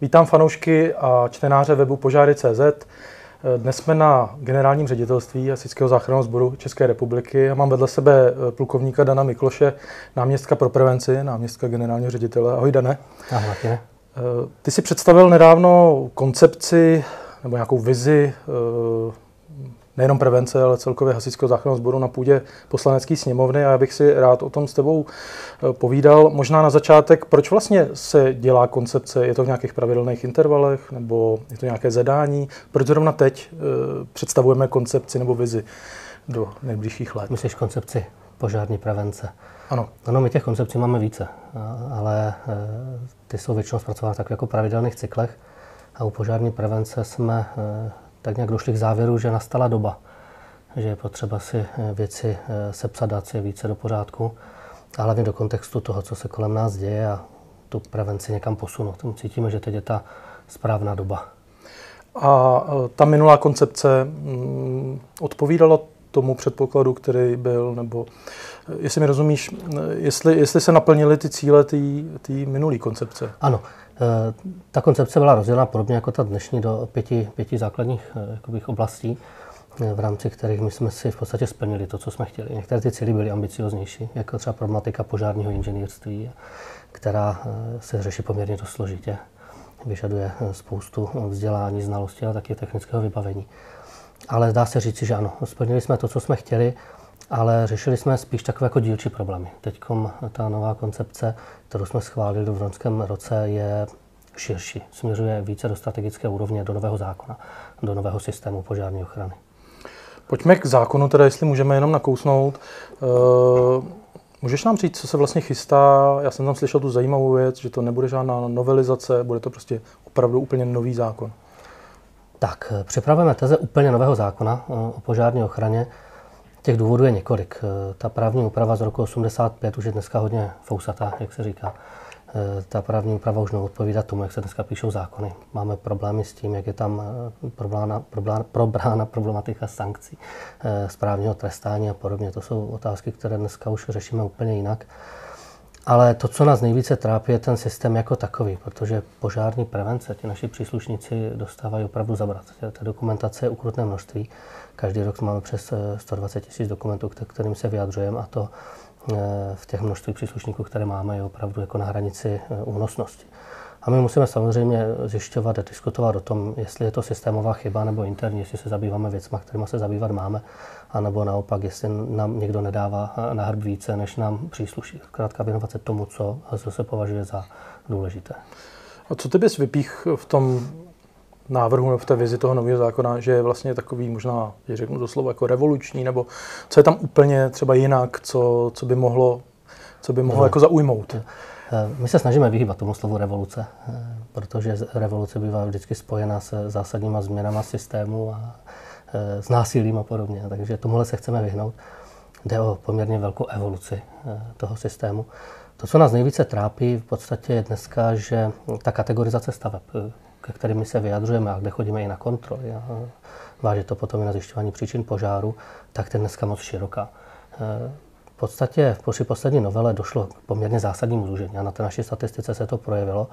Vítám fanoušky a čtenáře webu Požáry.cz. Dnes jsme na generálním ředitelství Hasičského záchranného sboru České republiky a mám vedle sebe plukovníka Dana Mikloše, náměstka pro prevenci, náměstka generálního ředitele. Ahoj Dane. Ahoj. Ty si představil nedávno koncepci nebo nějakou vizi nejenom prevence, ale celkově hasičského záchranného sboru na půdě poslanecké sněmovny a já bych si rád o tom s tebou eh, povídal. Možná na začátek, proč vlastně se dělá koncepce? Je to v nějakých pravidelných intervalech nebo je to nějaké zadání? Proč zrovna teď eh, představujeme koncepci nebo vizi do nejbližších let? Myslíš koncepci požární prevence? Ano. Ano, my těch koncepcí máme více, ale eh, ty jsou většinou zpracovány tak jako pravidelných cyklech a u požární prevence jsme tak nějak došli k závěru, že nastala doba, že je potřeba si eh, věci eh, sepsat, dát si více do pořádku a hlavně do kontextu toho, co se kolem nás děje a tu prevenci někam posunout. Cítíme, že teď je ta správná doba. A eh, ta minulá koncepce mm, odpovídala tomu předpokladu, který byl, nebo jestli mi rozumíš, jestli, jestli se naplnily ty cíle té minulé koncepce? Ano, ta koncepce byla rozdělena podobně jako ta dnešní do pěti, pěti základních eh, jakobych, oblastí, eh, v rámci kterých my jsme si v podstatě splnili to, co jsme chtěli. Některé ty cíly byly ambicioznější, jako třeba problematika požárního inženýrství, která se řeší poměrně dost složitě. Vyžaduje spoustu vzdělání, znalostí a taky technického vybavení. Ale dá se říci, že ano, splnili jsme to, co jsme chtěli ale řešili jsme spíš takové jako dílčí problémy. Teď ta nová koncepce, kterou jsme schválili v loňském roce, je širší. Směřuje více do strategické úrovně, do nového zákona, do nového systému požární ochrany. Pojďme k zákonu, teda jestli můžeme jenom nakousnout. Uh, můžeš nám říct, co se vlastně chystá? Já jsem tam slyšel tu zajímavou věc, že to nebude žádná novelizace, bude to prostě opravdu úplně nový zákon. Tak, připravujeme teze úplně nového zákona eh, o požární ochraně, Těch důvodů je několik. Eh, ta právní úprava z roku 85 už je dneska hodně fousatá, jak se říká. Eh, ta právní úprava už neodpovídá tomu, jak se dneska píšou zákony. Máme problémy s tím, jak je tam eh, probrána, probrána, probrána problematika sankcí, správního trestání a podobně. To jsou otázky, které dneska už řešíme úplně jinak. Ale to, co nás nejvíce trápí, je ten systém jako takový, protože požární prevence, ti naši příslušníci dostávají opravdu zabrat. Ta dokumentace je ukrutné množství. Každý rok máme přes 120 eh, tisíc dokumentů, kterým se vyjadřujeme a to eh, v těch množství příslušníků, které máme, je opravdu jako na hranici eh, únosnosti. A my musíme samozřejmě zjišťovat a diskutovat o tom, jestli je to systémová chyba nebo interní, jestli se zabýváme věcmi, kterými se zabývat máme, anebo naopak, jestli nám někdo nedává na hrb více, než nám přísluší. Zkrátka věnovat se tomu, co, co se považuje za důležité. A co ty bys vypích v tom návrhu nebo v té vizi toho nového zákona, že je vlastně takový možná, že řeknu doslova, jako revoluční, nebo co je tam úplně třeba jinak, co, co by mohlo, co by mohlo no. jako zaujmout? My se snažíme vyhýbat tomu slovu revoluce, protože revoluce bývá vždycky spojena se zásadníma změnama systému a e, s násilím a podobně, takže tomuhle se chceme vyhnout. Jde o poměrně velkou evoluci toho systému. To, co nás nejvíce trápí v podstatě je dneska, že ta kategorizace staveb, ke kterým my se vyjadřujeme a kde chodíme i na kontroly a váží to potom i na zjišťování příčin požáru, tak je dneska moc široká. V podstatě při poslední novele došlo k poměrně zásadnímu zúžení a na té naší statistice se to projevilo,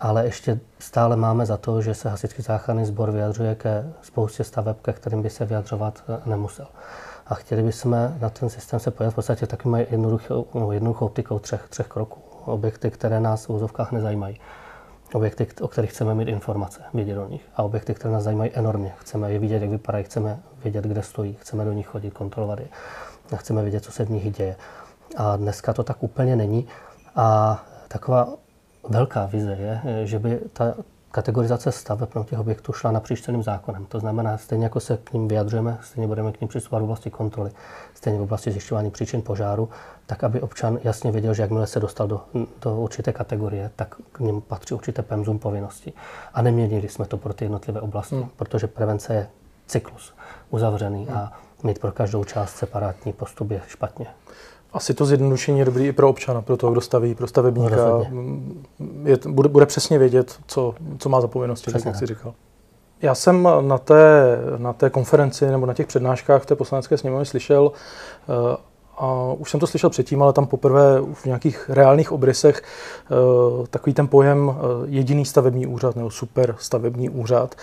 ale ještě stále máme za to, že se hasičský záchranný sbor vyjadřuje ke spoustě staveb, ke kterým by se vyjadřovat e, nemusel. A chtěli bychom na ten systém se podívat v podstatě takovou jednoduchou, no, jednoduchou optikou třech, třech kroků. Objekty, které nás v úzovkách nezajímají objekty, o kterých chceme mít informace, vědět o nich. A objekty, které nás zajímají enormně. Chceme je vidět, jak vypadají, chceme vědět, kde stojí, chceme do nich chodit, kontrolovat je. A chceme vědět, co se v nich děje. A dneska to tak úplně není. A taková velká vize je, že by ta kategorizace staveb no, těch objektů šla napříč celým zákonem. To znamená, stejně jako se k ním vyjadřujeme, stejně budeme k ním přistupovat v oblasti kontroly, stejně v oblasti zjišťování příčin požáru, tak aby občan jasně věděl, že jakmile se dostal do, do určité kategorie, tak k němu patří určité pemzum povinností. A neměnili jsme to pro ty jednotlivé oblasti, hmm. protože prevence je cyklus uzavřený hmm. a mít pro každou část separátní postup je špatně. Asi to zjednodušení je dobrý i pro občana, pro toho, kdo staví, pro stavebníka. Je, bude, bude přesně vědět, co, co má za povinnosti, přesně. jak jsi říkal. Já jsem na té, na té konferenci nebo na těch přednáškách v té poslanecké sněmovně slyšel uh, a už jsem to slyšel předtím, ale tam poprvé v nějakých reálných obrysech takový ten pojem jediný stavební úřad nebo super stavební úřad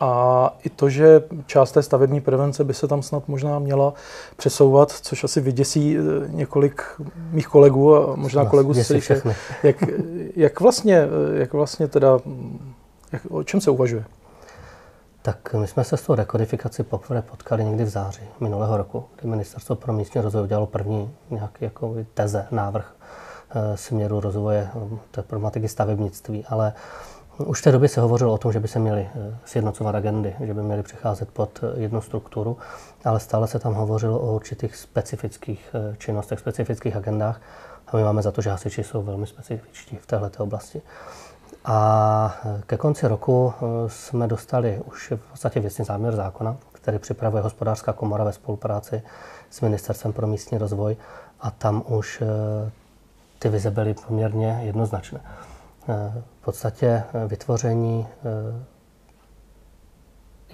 a i to, že část té stavební prevence by se tam snad možná měla přesouvat, což asi vyděsí několik mých kolegů a možná kolegů z jak, jak, vlastně, jak vlastně teda, jak, o čem se uvažuje? Tak my jsme se s tou rekodifikací poprvé potkali někdy v září minulého roku, kdy Ministerstvo pro místní rozvoj udělalo první nějaký jako teze, návrh e, směru rozvoje eh, té problematiky stavebnictví, ale už v té době se hovořilo o tom, že by se měly eh, sjednocovat agendy, že by měly přecházet pod jednu strukturu, ale stále se tam hovořilo o určitých specifických činnostech, specifických agendách a my máme za to, že hasiči jsou velmi specifičtí v této oblasti. A ke konci roku eh, jsme dostali už v podstatě věcný záměr zákona, který připravuje hospodářská komora ve spolupráci s Ministerstvem pro místní rozvoj a tam už eh, ty vize byly poměrně jednoznačné. Eh, v podstatě vytvoření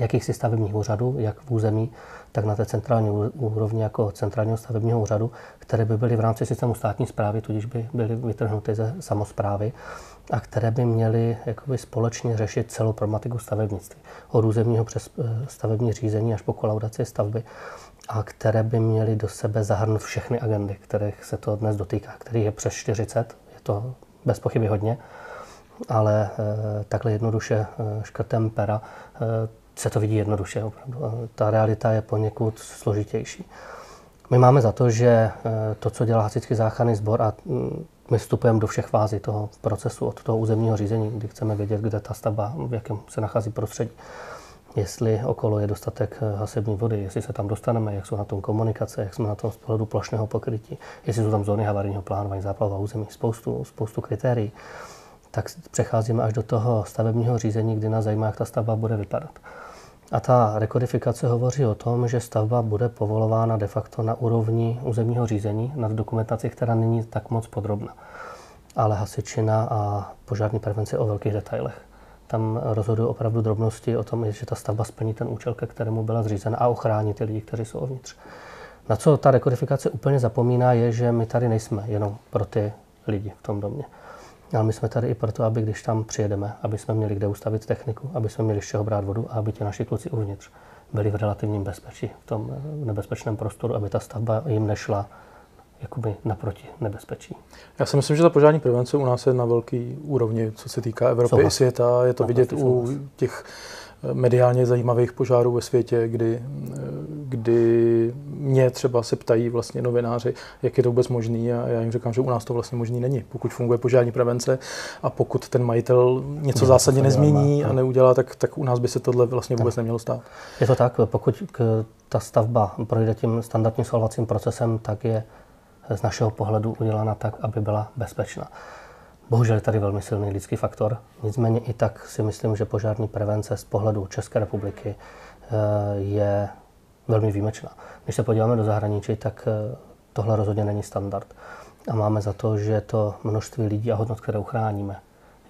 jakýchsi stavebních úřadů, jak v území, tak na té centrální úrovni jako centrálního stavebního úřadu, které by byly v rámci systému státní zprávy, tudíž by byly vytrhnuty ze samozprávy a které by měly jakoby společně řešit celou problematiku stavebnictví. Od územního přes eh, stavební řízení až po kolaudaci stavby a které by měly do sebe zahrnout všechny agendy, kterých se to dnes dotýká, kterých je přes 40, je to bez pochyby hodně, ale e, takhle jednoduše e, škrtem pera e, se to vidí jednoduše opravdu. Ta realita je poněkud složitější. My máme za to, že to, co dělá Hasičský záchranný sbor a mm, my vstupujeme do všech fází toho procesu od toho územního řízení, kdy chceme vědět, kde ta stavba, v jakém se nachází prostředí. Jestli okolo je dostatek eh, hasební vody, jestli se tam dostaneme, jak jsou na tom komunikace, jak jsme na tom z pohledu plošného pokrytí, jestli jsou tam zóny havarijního plánování, záplavová území, spoustu, spoustu kritérií, tak přecházíme až do toho stavebního řízení, kdy nás zajímá, jak ta stavba bude vypadat. A ta rekodifikace hovoří o tom, že stavba bude povolována de facto na úrovni územního řízení, nad dokumentaci, která není tak moc podrobná. Ale hasičina a požární prevence o velkých detailech. Tam rozhodují opravdu drobnosti o tom, že ta stavba splní ten účel, ke kterému byla zřízena a ochrání ty lidi, kteří jsou uvnitř. Na co ta rekodifikace úplně zapomíná, je, že my tady nejsme jenom pro ty lidi v tom domě. Ale my jsme tady i proto, aby když tam přijedeme, aby jsme měli kde ustavit techniku, aby jsme měli z čeho brát vodu a aby ti naši kluci uvnitř byli v relativním bezpečí, v tom nebezpečném prostoru, aby ta stavba jim nešla jakoby naproti nebezpečí. Já si myslím, že ta požární prevence u nás je na velký úrovni, co se týká Evropy Souhlas. i světa. Je to vidět u těch mediálně zajímavých požárů ve světě, kdy, kdy mě třeba se ptají vlastně novináři, jak je to vůbec možný a já jim říkám, že u nás to vlastně možný není. Pokud funguje požární prevence a pokud ten majitel něco zásadně nezmění a neudělá, tak, tak u nás by se tohle vlastně vůbec nemělo stát. Je to tak, pokud ta stavba projde tím standardním schvalovacím procesem, tak je z našeho pohledu udělána tak, aby byla bezpečná. Bohužel je tady velmi silný lidský faktor, nicméně i tak si myslím, že požární prevence z pohledu České republiky eh, je velmi výjimečná. Když se podíváme do zahraničí, tak eh, tohle rozhodně není standard. A máme za to, že to množství lidí a hodnot, které uchráníme,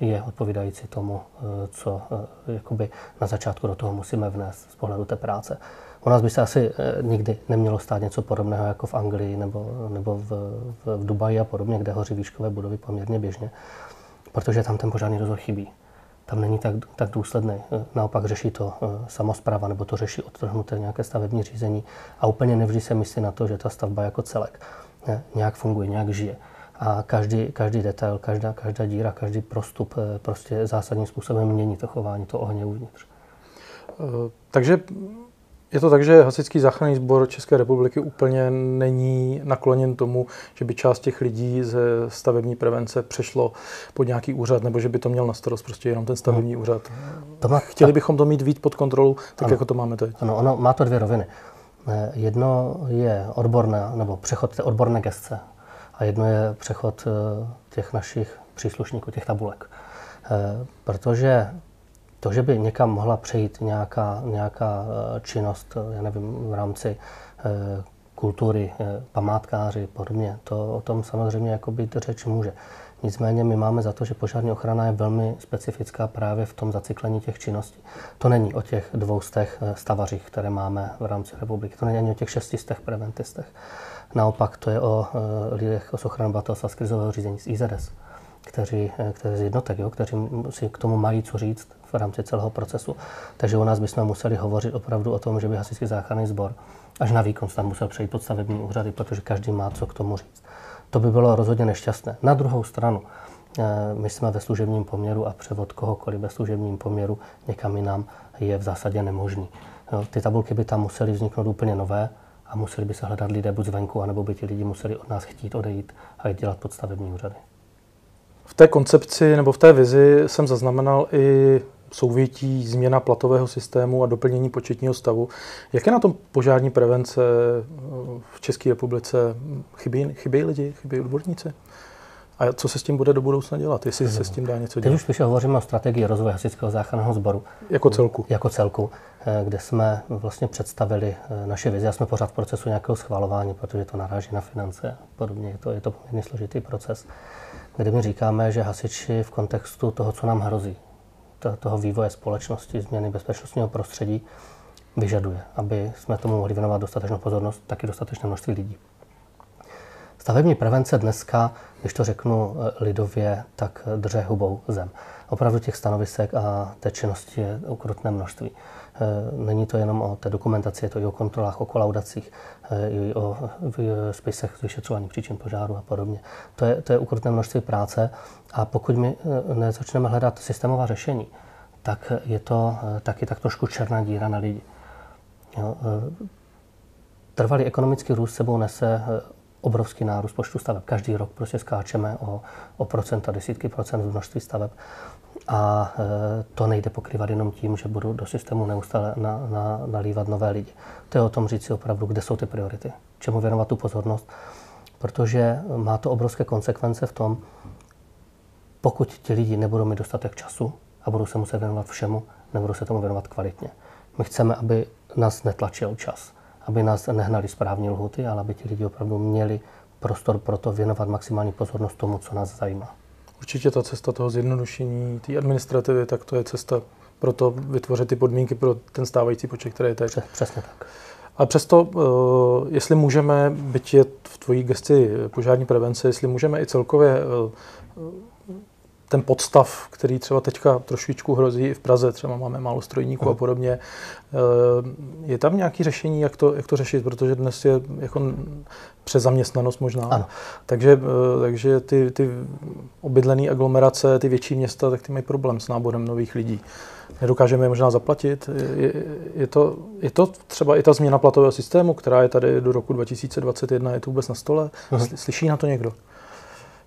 je odpovídající tomu, eh, co jakoby na začátku do toho musíme vnést z pohledu té práce. U nás by se asi nikdy nemělo stát něco podobného jako v Anglii nebo, nebo v, v, v Dubaji a podobně, kde hoří výškové budovy poměrně běžně, protože tam ten požární rozvoj chybí. Tam není tak, tak důsledný. Naopak řeší to samozpráva nebo to řeší odtrhnuté nějaké stavební řízení a úplně nevždy se myslí na to, že ta stavba jako celek nějak funguje, nějak žije. A každý, každý detail, každá, každá díra, každý prostup prostě zásadním způsobem mění to chování, to ohně uvnitř. Takže je to tak, že Hasičský záchranný sbor České republiky úplně není nakloněn tomu, že by část těch lidí ze stavební prevence přešlo pod nějaký úřad, nebo že by to měl na starost prostě jenom ten stavební hmm. úřad. To má, Chtěli bychom to mít víc pod kontrolou, tak ano, jako to máme teď. Ano, ono má to dvě roviny. Eh, jedno je odborné, nebo přechod té odborné gestce a jedno je přechod eh, těch našich příslušníků, těch tabulek. Eh, protože to, že by někam mohla přejít nějaká, nějaká eh, činnost, já nevím, v rámci kultury, památkáři, podobně, to o tom samozřejmě jako být řeč může. Nicméně my máme za to, že požární ochrana je velmi specifická právě v tom zacyklení těch činností. To není o těch dvoustech stavařích, které máme v rámci republiky. To není ani o těch šestistech preventistech. Naopak to je o eh, lidech z ochrany obyvatelstva z krizového řízení z IZS, kteří, eh, kteří z jednotek, jo, kteří si k tomu mají co říct v rámci celého procesu. Takže u nás bychom museli hovořit opravdu o tom, že by hasičský záchranný sbor až na výkon tam musel přejít pod stavební úřady, protože každý má co k tomu říct. To by bylo rozhodně nešťastné. Na druhou stranu, eh, my jsme ve služebním poměru a převod kohokoliv ve služebním poměru někam jinam je v zásadě nemožný. Ty tabulky by tam musely vzniknout úplně nové a museli by se hledat lidé buď zvenku, anebo by ti lidi museli od nás chtít odejít a jít dělat podstavební úřady. V té koncepci nebo v té vizi jsem zaznamenal i souvětí změna platového systému a doplnění početního stavu. Jak je na tom požární prevence v České republice? Chybí, chybí lidi, chybí odborníci? A co se s tím bude do budoucna dělat, jestli se s tím dá něco dělat? Teď už spíše hovoříme o strategii rozvoje hasičského záchranného sboru. Jako celku. Jako celku, eh, kde jsme vlastně představili eh, naše vize a jsme pořád v procesu nějakého schvalování, protože to naráží na finance a podobně. Je to, je to poměrně složitý proces, kde my říkáme, že hasiči v kontextu toho, co nám hrozí, toho vývoje společnosti, změny bezpečnostního prostředí, vyžaduje, aby jsme tomu mohli věnovat dostatečnou pozornost, taky dostatečné množství lidí. Stavební prevence dneska, když to řeknu eh, lidově, tak drže hubou zem. Opravdu těch stanovisek a té činnosti je ukrutné množství. Eh, není to jenom o té dokumentaci, je to i o kontrolách, o kolaudacích, eh, i o spisech vyšetřování příčin požáru a podobně. To je, to je ukrutné množství práce a pokud my nezačneme hledat systémová řešení, tak je to taky tak trošku černá díra na lidi. Jo, trvalý ekonomický růst sebou nese obrovský nárůst počtu staveb. Každý rok prostě skáčeme o, o procenta, desítky procent v množství staveb. A e, to nejde pokrývat jenom tím, že budu do systému neustále na, na, nalívat nové lidi. To je o tom říct si opravdu, kde jsou ty priority, čemu věnovat tu pozornost, protože má to obrovské konsekvence v tom, pokud ti lidi nebudou mít dostatek času a budou se muset věnovat všemu, nebudou se tomu věnovat kvalitně. My chceme, aby nás netlačil čas aby nás nehnali správní lhuty, ale aby ti lidi opravdu měli prostor pro to věnovat maximální pozornost tomu, co nás zajímá. Určitě ta cesta toho zjednodušení, té administrativy, tak to je cesta pro to vytvořit ty podmínky pro ten stávající počet, který je teď. Přesně tak. A přesto, eh, jestli můžeme, byť je v tvojí gesti požární prevence, jestli můžeme i celkově eh, ten podstav, který třeba teďka trošičku hrozí i v Praze, třeba máme málo strojníků a podobně. Eh, je tam nějaké řešení, jak to, jak to řešit, protože dnes je jako přezaměstnanost možná. Ano. Takže, eh, takže ty, ty obydlené aglomerace, ty větší města, tak ty mají problém s náborem nových lidí. Nedokážeme je možná zaplatit. Je, je, to, je to třeba i ta změna platového systému, která je tady do roku 2021, je to vůbec na stole? Uh-huh. Slyší na to někdo?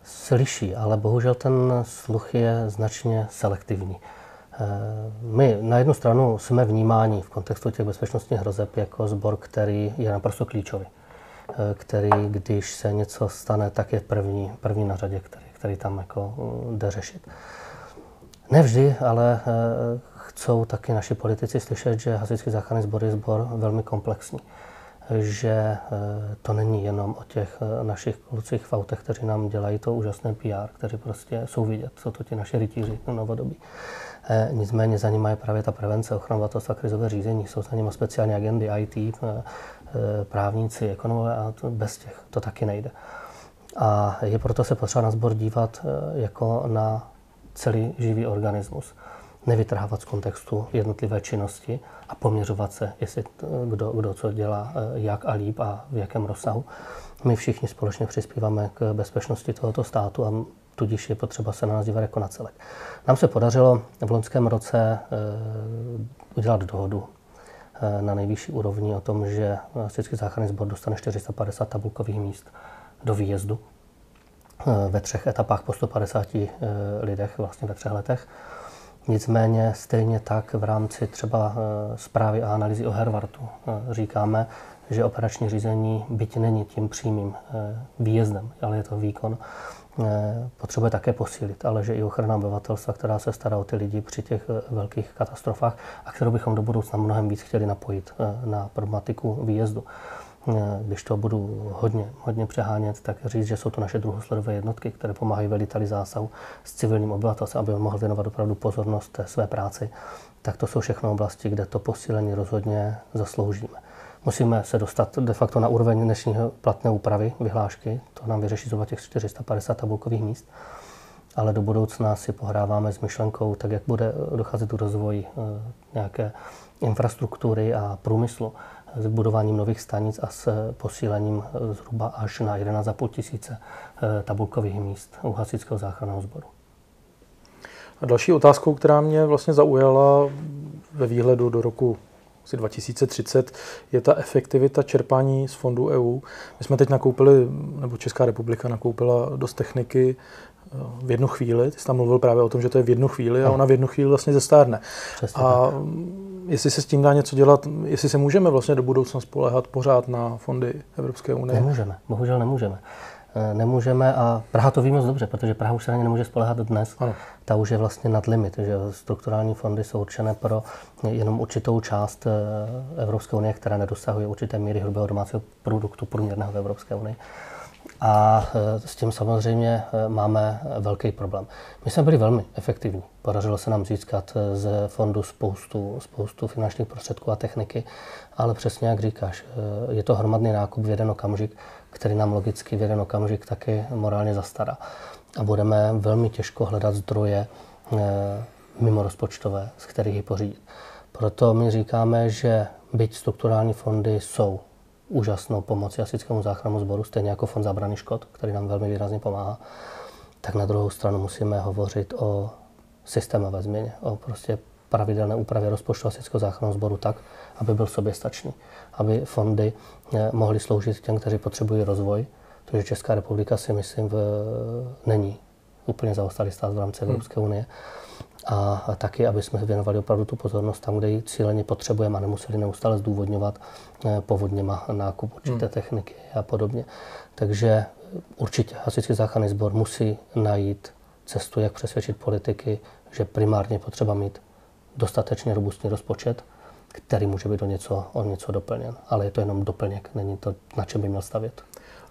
Slyší, ale bohužel ten sluch je značně selektivní. Eh, my na jednu stranu jsme vnímáni v kontextu těch bezpečnostních hrozeb jako sbor, který je naprosto klíčový, eh, který, když se něco stane, tak je první, první na řadě, který, který tam jako eh, jde řešit. Nevždy, ale chcou taky naši politici slyšet, že Hasičský záchranný sbor je sbor velmi komplexní že eh, to není jenom o těch eh, našich klucích v autech, kteří nám dělají to úžasné PR, kteří prostě jsou vidět, jsou to ti naši rytíři novodobí. Eh, nicméně za nimi je právě ta prevence, ochrana a krizové řízení, jsou za nimi speciální agendy IT, právníci, ekonomové a to bez těch to taky nejde. A je proto se potřeba na sbor dívat jako na celý živý organismus nevytrhávat z kontextu jednotlivé činnosti a poměřovat se, jestli kdo, kdo co dělá, eh, jak a líp a v jakém rozsahu. My všichni společně přispíváme k bezpečnosti tohoto státu a tudíž je potřeba se na nás dívat jako na celek. Nám se podařilo v loňském roce eh, udělat dohodu eh, na nejvyšší úrovni o tom, že Hasičský záchranný sbor dostane 450 tabulkových míst do výjezdu ve třech etapách po 150 lidech, vlastně ve třech letech. Nicméně stejně tak v rámci třeba eh, zprávy a analýzy o Hervartu eh, říkáme, že operační řízení, byť není tím přímým eh, výjezdem, ale je to výkon, potřebuje také posílit, ale že i ochrana obyvatelstva, která se stará o ty lidi při těch velkých katastrofách a kterou bychom do budoucna mnohem víc chtěli napojit na problematiku výjezdu. Když to budu hodně, hodně přehánět, tak říct, že jsou to naše druhosledové jednotky, které pomáhají veliteli zásahu s civilním obyvatelstvem, aby mohl věnovat opravdu pozornost své práci, tak to jsou všechno oblasti, kde to posílení rozhodně zasloužíme. Musíme se dostat de facto na úroveň dnešního platné úpravy vyhlášky, to nám vyřeší zhruba těch 450 tabulkových míst, ale do budoucna si pohráváme s myšlenkou, tak jak bude docházet k rozvoji eh, nějaké infrastruktury a průmyslu, s budováním nových stanic a s posílením zhruba až na 11,5 tisíce eh, tabulkových míst u hasičského záchranného sboru. A další otázkou, která mě vlastně zaujala ve výhledu do roku asi 2030, je ta efektivita čerpání z fondů EU. My jsme teď nakoupili, nebo Česká republika nakoupila dost techniky eh, v jednu chvíli. Ty jsi tam mluvil právě o tom, že to je v jednu chvíli a ona v jednu chvíli vlastně zestárne. Přesně a tak. Jestli se s tím dá něco dělat, jestli se můžeme vlastně do budoucna spolehat pořád na fondy Evropské unie? Nemůžeme, bohužel nemůžeme. Eh, nemůžeme a Praha to ví moc dobře, protože Praha už se na ně nemůže spolehat dnes. Ano. Ta už je vlastně nad limit, že strukturální fondy jsou určené pro jenom určitou část eh, Evropské unie, která nedosahuje určité míry hrubého domácího produktu průměrného v Evropské unii. A eh, s tím samozřejmě máme velký problém. My jsme byli velmi efektivní. Podařilo se nám získat z fondu spoustu, spoustu finančních prostředků a techniky, ale přesně jak říkáš, je to hromadný nákup v jeden okamžik který nám logicky v jeden okamžik taky morálně zastará. A budeme velmi těžko hledat zdroje mimo rozpočtové, z kterých ji pořídit. Proto my říkáme, že byť strukturální fondy jsou úžasnou pomocí Asickému záchrannému sboru, stejně jako Fond zábrany škod, který nám velmi výrazně pomáhá, tak na druhou stranu musíme hovořit o systémové změně, o prostě pravidelné úpravě rozpočtu Hasičského záchranného sboru tak, aby byl soběstačný, aby fondy eh, mohly sloužit těm, kteří potřebují rozvoj, protože Česká republika si myslím v, není úplně zaostalý stát v rámci hmm. Evropské unie. A, taky, aby jsme věnovali opravdu tu pozornost tam, kde ji cíleně potřebujeme a nemuseli neustále zdůvodňovat eh, povodněma nákup určité hmm. techniky a podobně. Takže určitě Hasičský záchranný sbor musí najít cestu, jak přesvědčit politiky, že primárně potřeba mít dostatečně robustní rozpočet, který může být o něco, o něco doplněn. Ale je to jenom doplněk, není to, na čem by měl stavět.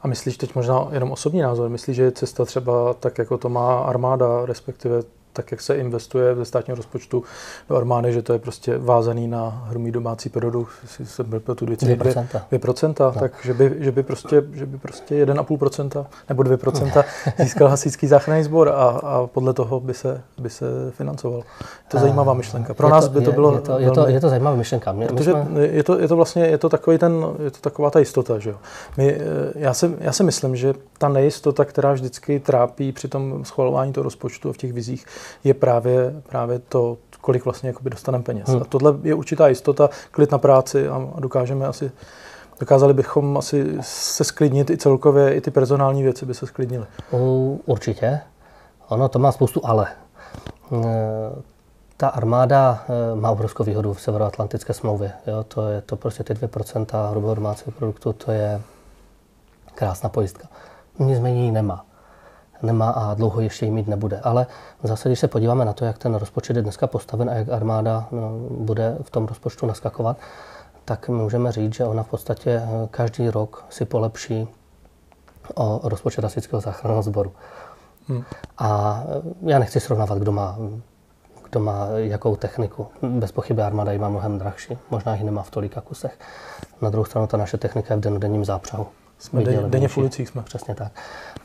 A myslíš teď možná jenom osobní názor, myslíš, že je cesta třeba tak, jako to má armáda, respektive tak, jak se investuje ze státního rozpočtu do armády, že to je prostě vázaný na hrubý domácí produkt, jsem byl tu 2%, 2%, 2% no. tak že by, že by prostě, že by prostě 1,5% nebo 2% získal hasičský záchranný sbor a, a, podle toho by se, by se financoval. Je to zajímavá myšlenka. Pro je nás to, by to bylo... Je to, je to, je to zajímavá myšlenka. My, protože my jsme... je, to, je to vlastně, je to takový ten, je to taková ta jistota, že jo. My, já, si, já si myslím, že ta nejistota, která vždycky trápí při tom schvalování toho rozpočtu a v těch vizích, je právě, právě to, kolik vlastně jakoby dostaneme peněz. Hmm. A tohle je určitá jistota, klid na práci a, a dokážeme asi, dokázali bychom asi se sklidnit i celkově, i ty personální věci by se sklidnily. Určitě. Ono to má spoustu ale. E, ta armáda e, má obrovskou výhodu v severoatlantické smlouvě. Jo? To je to prostě ty 2% hrubého domácího produktu, to je krásná pojistka. Nicméně ji nemá nemá a dlouho ještě ji mít nebude. Ale zase, když se podíváme na to, jak ten rozpočet je dneska postaven a jak armáda no, bude v tom rozpočtu naskakovat, tak můžeme říct, že ona v podstatě eh, každý rok si polepší o rozpočet Hasičského záchranného sboru. Hmm. A eh, já nechci srovnávat, kdo má, kdo má jakou techniku. Bez pochyby armáda ji má mnohem drahší. Možná ji nemá v tolika kusech. Na druhou stranu ta naše technika je v dennodenním zápřahu. Jsme denně, denně v ulicích jsme. Přesně tak.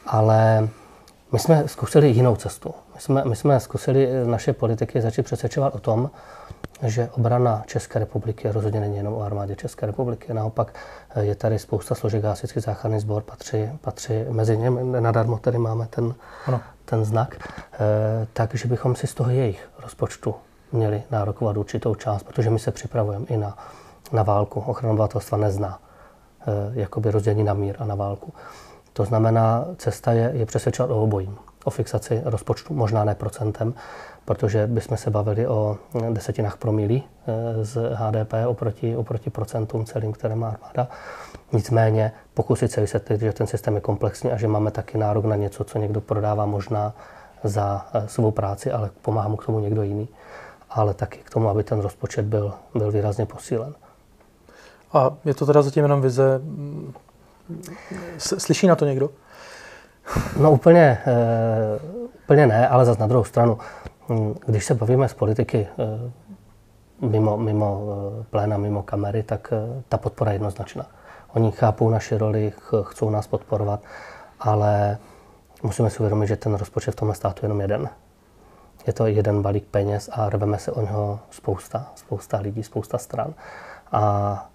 Ale my jsme zkusili jinou cestu. My jsme, my jsme zkusili naše politiky začít přesvědčovat o tom, že obrana České republiky rozhodně není jenom o armádě České republiky. Naopak je tady spousta složek hasičský záchranný sbor, patří, patří mezi něm, nadarmo tady máme ten, ten znak, e, takže bychom si z toho jejich rozpočtu měli nárokovat určitou část, protože my se připravujeme i na, na válku. Ochrana obyvatelstva nezná e, jakoby rozdělení na mír a na válku. To znamená, cesta je, je přesvědčovat o obojím. O fixaci rozpočtu, možná ne procentem, protože bychom se bavili o desetinách promilí eh, z HDP oproti, oproti procentům celým, které má armáda. Nicméně pokusit se vysvětlit, že ten systém je komplexní a že máme taky nárok na něco, co někdo prodává možná za eh, svou práci, ale pomáhá mu k tomu někdo jiný. Ale taky k tomu, aby ten rozpočet byl, byl výrazně posílen. A je to teda zatím jenom vize. Slyší na to někdo? No úplně, e, úplně ne, ale zase na druhou stranu, když se bavíme z politiky e, mimo, mimo e, pléna, mimo kamery, tak ta podpora je jednoznačná. Oni chápou naši roli, ch, chcou nás podporovat, ale musíme si uvědomit, že ten rozpočet v tomhle státu je jenom jeden. Je to jeden balík peněz a rveme se o něho spousta, spousta lidí, spousta stran. A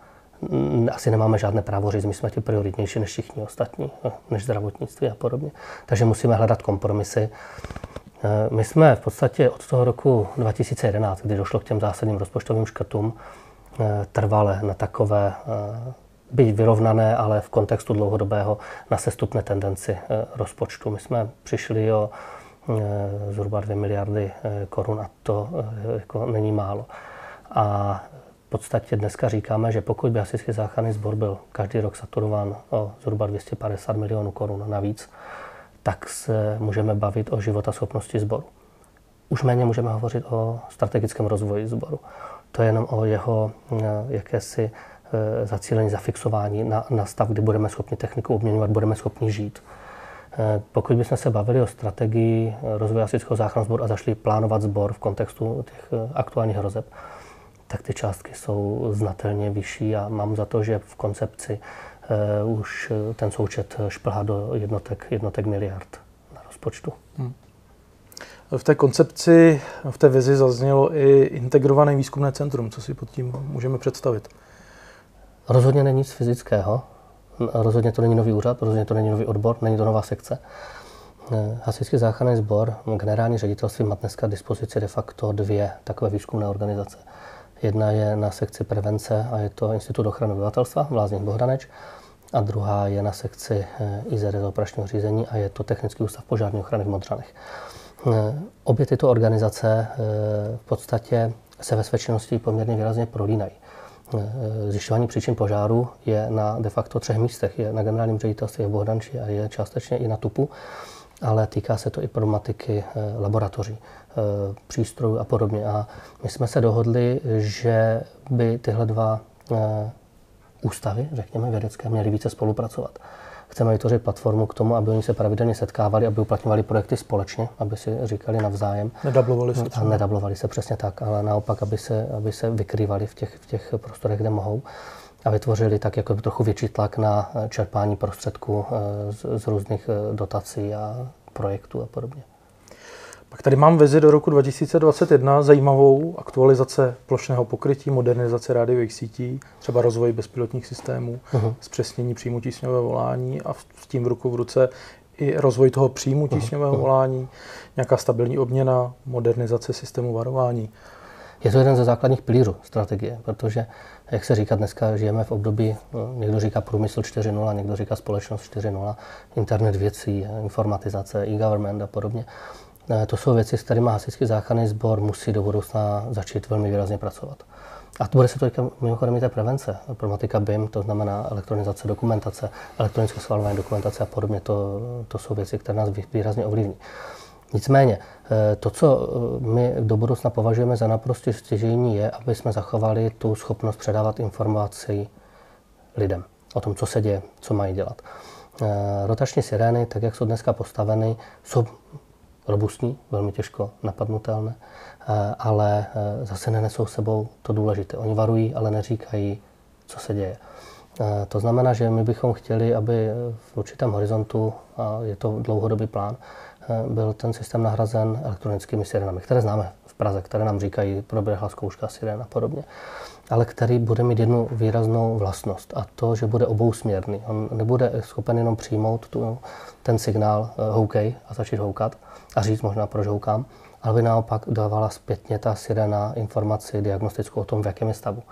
asi nemáme žádné právo říct, my jsme ti prioritnější než všichni ostatní, než zdravotnictví a podobně. Takže musíme hledat kompromisy. Eh, my jsme v podstatě od toho roku 2011, kdy došlo k těm zásadním rozpočtovým škrtům, eh, trvale na takové eh, být vyrovnané, ale v kontextu dlouhodobého na sestupné tendenci rozpočtu. My jsme přišli o zhruba 2 miliardy korun a to jako není málo. A podstatě dneska říkáme, že pokud by Hasičský záchranný sbor byl každý rok saturován o zhruba 250 milionů korun navíc, tak se můžeme bavit o životaschopnosti sboru. Už méně můžeme hovořit o strategickém rozvoji sboru. To je jenom o jeho eh, jakési eh, zacílení, zafixování na, na stav, kdy budeme schopni techniku obměňovat, budeme schopni žít. Eh, pokud bychom se bavili o strategii rozvoje hasičského záchranného sboru a zašli plánovat sbor v kontextu těch aktuálních hrozeb, tak ty částky jsou znatelně vyšší a mám za to, že v koncepci uh, už ten součet šplhá do jednotek, jednotek miliard na rozpočtu. Hmm. V té koncepci, v té vizi zaznělo i integrované výzkumné centrum. Co si pod tím můžeme představit? Rozhodně není nic fyzického. Rozhodně to není nový úřad, rozhodně to není nový odbor, není to nová sekce. Eh, Hasičský záchranný sbor, generální ředitelství má dneska dispozici de facto dvě takové výzkumné organizace. Jedna je na sekci prevence a je to Institut ochrany obyvatelstva v Lázních Bohdaneč a druhá je na sekci eh, IZR operačního řízení a je to Technický ústav požární ochrany v Modřanech. Eh, obě tyto organizace eh, v podstatě se ve své činnosti poměrně výrazně prolínají. Zjišťování příčin požáru je na de facto třech místech. Je na generálním ředitelství v Bohdanči a je částečně i na TUPu, ale týká se to i problematiky laboratoří. Eh, přístrojů a podobně. A my jsme se dohodli, že by tyhle dva eh, ústavy, řekněme vědecké, měly více spolupracovat. Chceme vytvořit platformu k tomu, aby oni se pravidelně setkávali, aby uplatňovali projekty společně, aby si říkali navzájem. Nedablovali se. A nedablovali se přesně tak, ale naopak, aby se, aby se vykrývali v těch, v těch prostorech, kde mohou a vytvořili tak jako trochu větší tlak na čerpání prostředků eh, z, z různých dotací a projektů a podobně. Pak tady mám vizi do roku 2021, zajímavou aktualizace plošného pokrytí, modernizace rádiových sítí, třeba rozvoj bezpilotních systémů, uh-huh. zpřesnění příjmu tísňového volání a s tím v ruku v ruce i rozvoj toho příjmu tísňového uh-huh. volání, nějaká stabilní obměna, modernizace systému varování. Je to jeden ze základních pilířů strategie, protože, jak se říká dneska, žijeme v období, no, někdo říká průmysl 4.0, někdo říká společnost 4.0, internet věcí, informatizace, e-government a podobně. Eh, to jsou věci, s kterými hasičský záchranný sbor musí do budoucna začít velmi výrazně pracovat. A to bude se to mimochodem i té prevence. Problematika BIM, to znamená elektronizace dokumentace, elektronické schvalování dokumentace a podobně, to, to jsou věci, které nás výrazně ovlivní. Nicméně, eh, to, co eh, my do budoucna považujeme za naprosto stěžení, je, aby jsme zachovali tu schopnost předávat informaci lidem o tom, co se děje, co mají dělat. Rotační sirény, tak jak jsou dneska postaveny, jsou robustní, velmi těžko napadnutelné, eh, ale eh, zase nenesou sebou to důležité. Oni varují, ale neříkají, co se děje. Eh, to znamená, že my bychom chtěli, aby v určitém horizontu, a je to dlouhodobý plán, byl ten systém nahrazen elektronickými sirenami, které známe v Praze, které nám říkají, proběhla zkouška siren a podobně, ale který bude mít jednu výraznou vlastnost a to, že bude obousměrný. On nebude schopen jenom přijmout tu, ten signál houkej a začít houkat, a říct možná, proč houkám, ale by naopak dávala zpětně ta sirena informaci diagnostickou o tom, v jakém je stavu.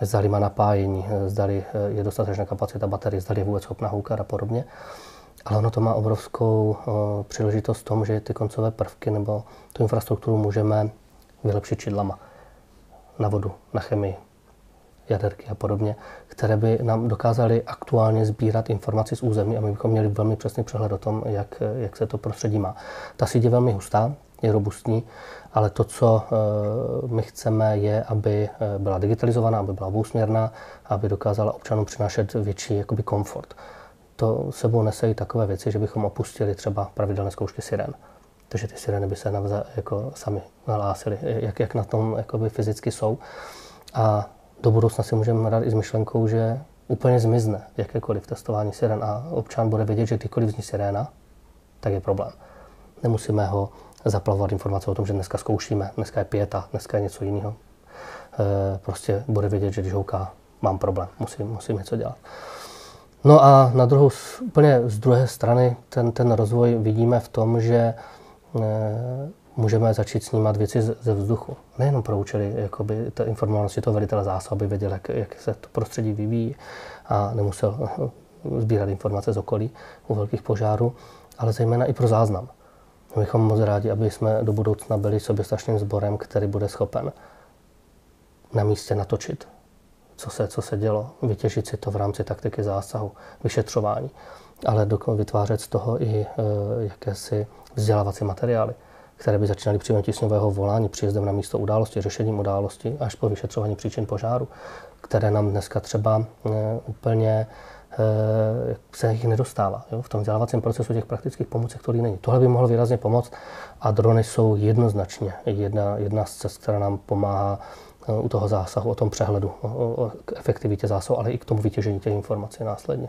Zdali má napájení, zdali je dostatečná kapacita baterie, zdali je vůbec schopná houkat a podobně. Ale ono to má obrovskou příležitost v tom, že ty koncové prvky nebo tu infrastrukturu můžeme vylepšit čidlama na vodu, na chemii, jaderky a podobně, které by nám dokázaly aktuálně sbírat informaci z území a my bychom měli velmi přesný přehled o tom, jak, jak se to prostředí má. Ta síť je velmi hustá, je robustní, ale to, co my chceme, je, aby byla digitalizovaná, aby byla obousměrná, aby dokázala občanům přinášet větší jakoby, komfort. To sebou nese i takové věci, že bychom opustili třeba pravidelné zkoušky siren. Takže ty sireny by se navza, jako sami nahlásily, jak, jak na tom jakoby fyzicky jsou. A do budoucna si můžeme hrát i s myšlenkou, že úplně zmizne jakékoliv testování siren a občan bude vědět, že kdykoliv zní siréna, tak je problém. Nemusíme ho zaplavovat informace o tom, že dneska zkoušíme, dneska je pěta, dneska je něco jiného. E, prostě bude vědět, že když houká, mám problém, musím, musím něco dělat. No a na druhou, úplně z druhé strany ten, ten rozvoj vidíme v tom, že e, můžeme začít snímat věci ze vzduchu. Nejenom pro účely jakoby, té informovanosti toho velitele zásahu, aby věděl, jak, jak se to prostředí vyvíjí a nemusel sbírat informace z okolí u velkých požárů, ale zejména i pro záznam. My bychom moc rádi, aby jsme do budoucna byli soběstačným sborem, který bude schopen na místě natočit, co se, co se dělo, vytěžit si to v rámci taktiky zásahu, vyšetřování, ale vytvářet z toho i e, jakési vzdělávací materiály které by začínaly přímo tisňového volání, příjezdem na místo události, řešením události až po vyšetřování příčin požáru, které nám dneska třeba e, úplně e, se jich nedostává. Jo? V tom vzdělávacím procesu těch praktických pomůcek to není. Tohle by mohlo výrazně pomoct a drony jsou jednoznačně jedna, jedna z cest, která nám pomáhá e, u toho zásahu, o tom přehledu, o, o efektivitě zásahu, ale i k tomu vytěžení těch informací následně.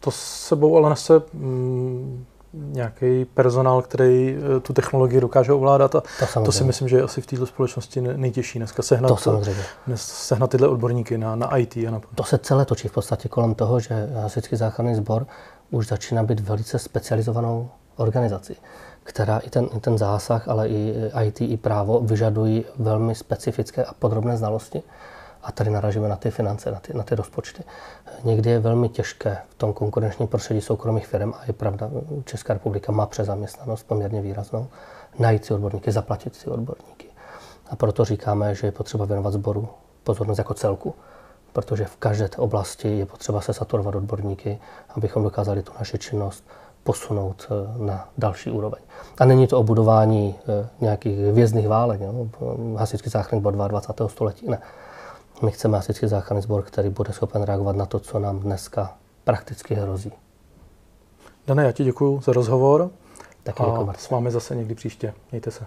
To sebou ale nese mm, nějaký personál, který eh, tu technologii dokáže ovládat. A to, to si myslím, že je asi v této společnosti nejtěžší dneska sehnat, to samozřejmě. sehnat tyhle odborníky na, na IT. A na... To se celé točí v podstatě kolem toho, že Hasičský záchranný sbor už začíná být velice specializovanou organizací, která i ten, i ten zásah, ale i IT, i právo vyžadují velmi specifické a podrobné znalosti. A tady naražíme na ty finance, na ty, na ty rozpočty. Někdy je velmi těžké v tom konkurenčním prostředí soukromých firm, a je pravda, Česká republika má přezaměstnanost poměrně výraznou, najít si odborníky, zaplatit si odborníky. A proto říkáme, že je potřeba věnovat sboru pozornost jako celku, protože v každé té oblasti je potřeba se saturovat odborníky, abychom dokázali tu naši činnost posunout eh, na další úroveň. A není to o budování eh, nějakých hvězdných válek, hasičský záchranný bod 22. století, ne. My chceme hasičský záchranný sbor, který bude schopen reagovat na to, co nám dneska prakticky hrozí. Dane, já ti děkuji za rozhovor. Taky děkuji, a s vámi zase někdy příště. Mějte se.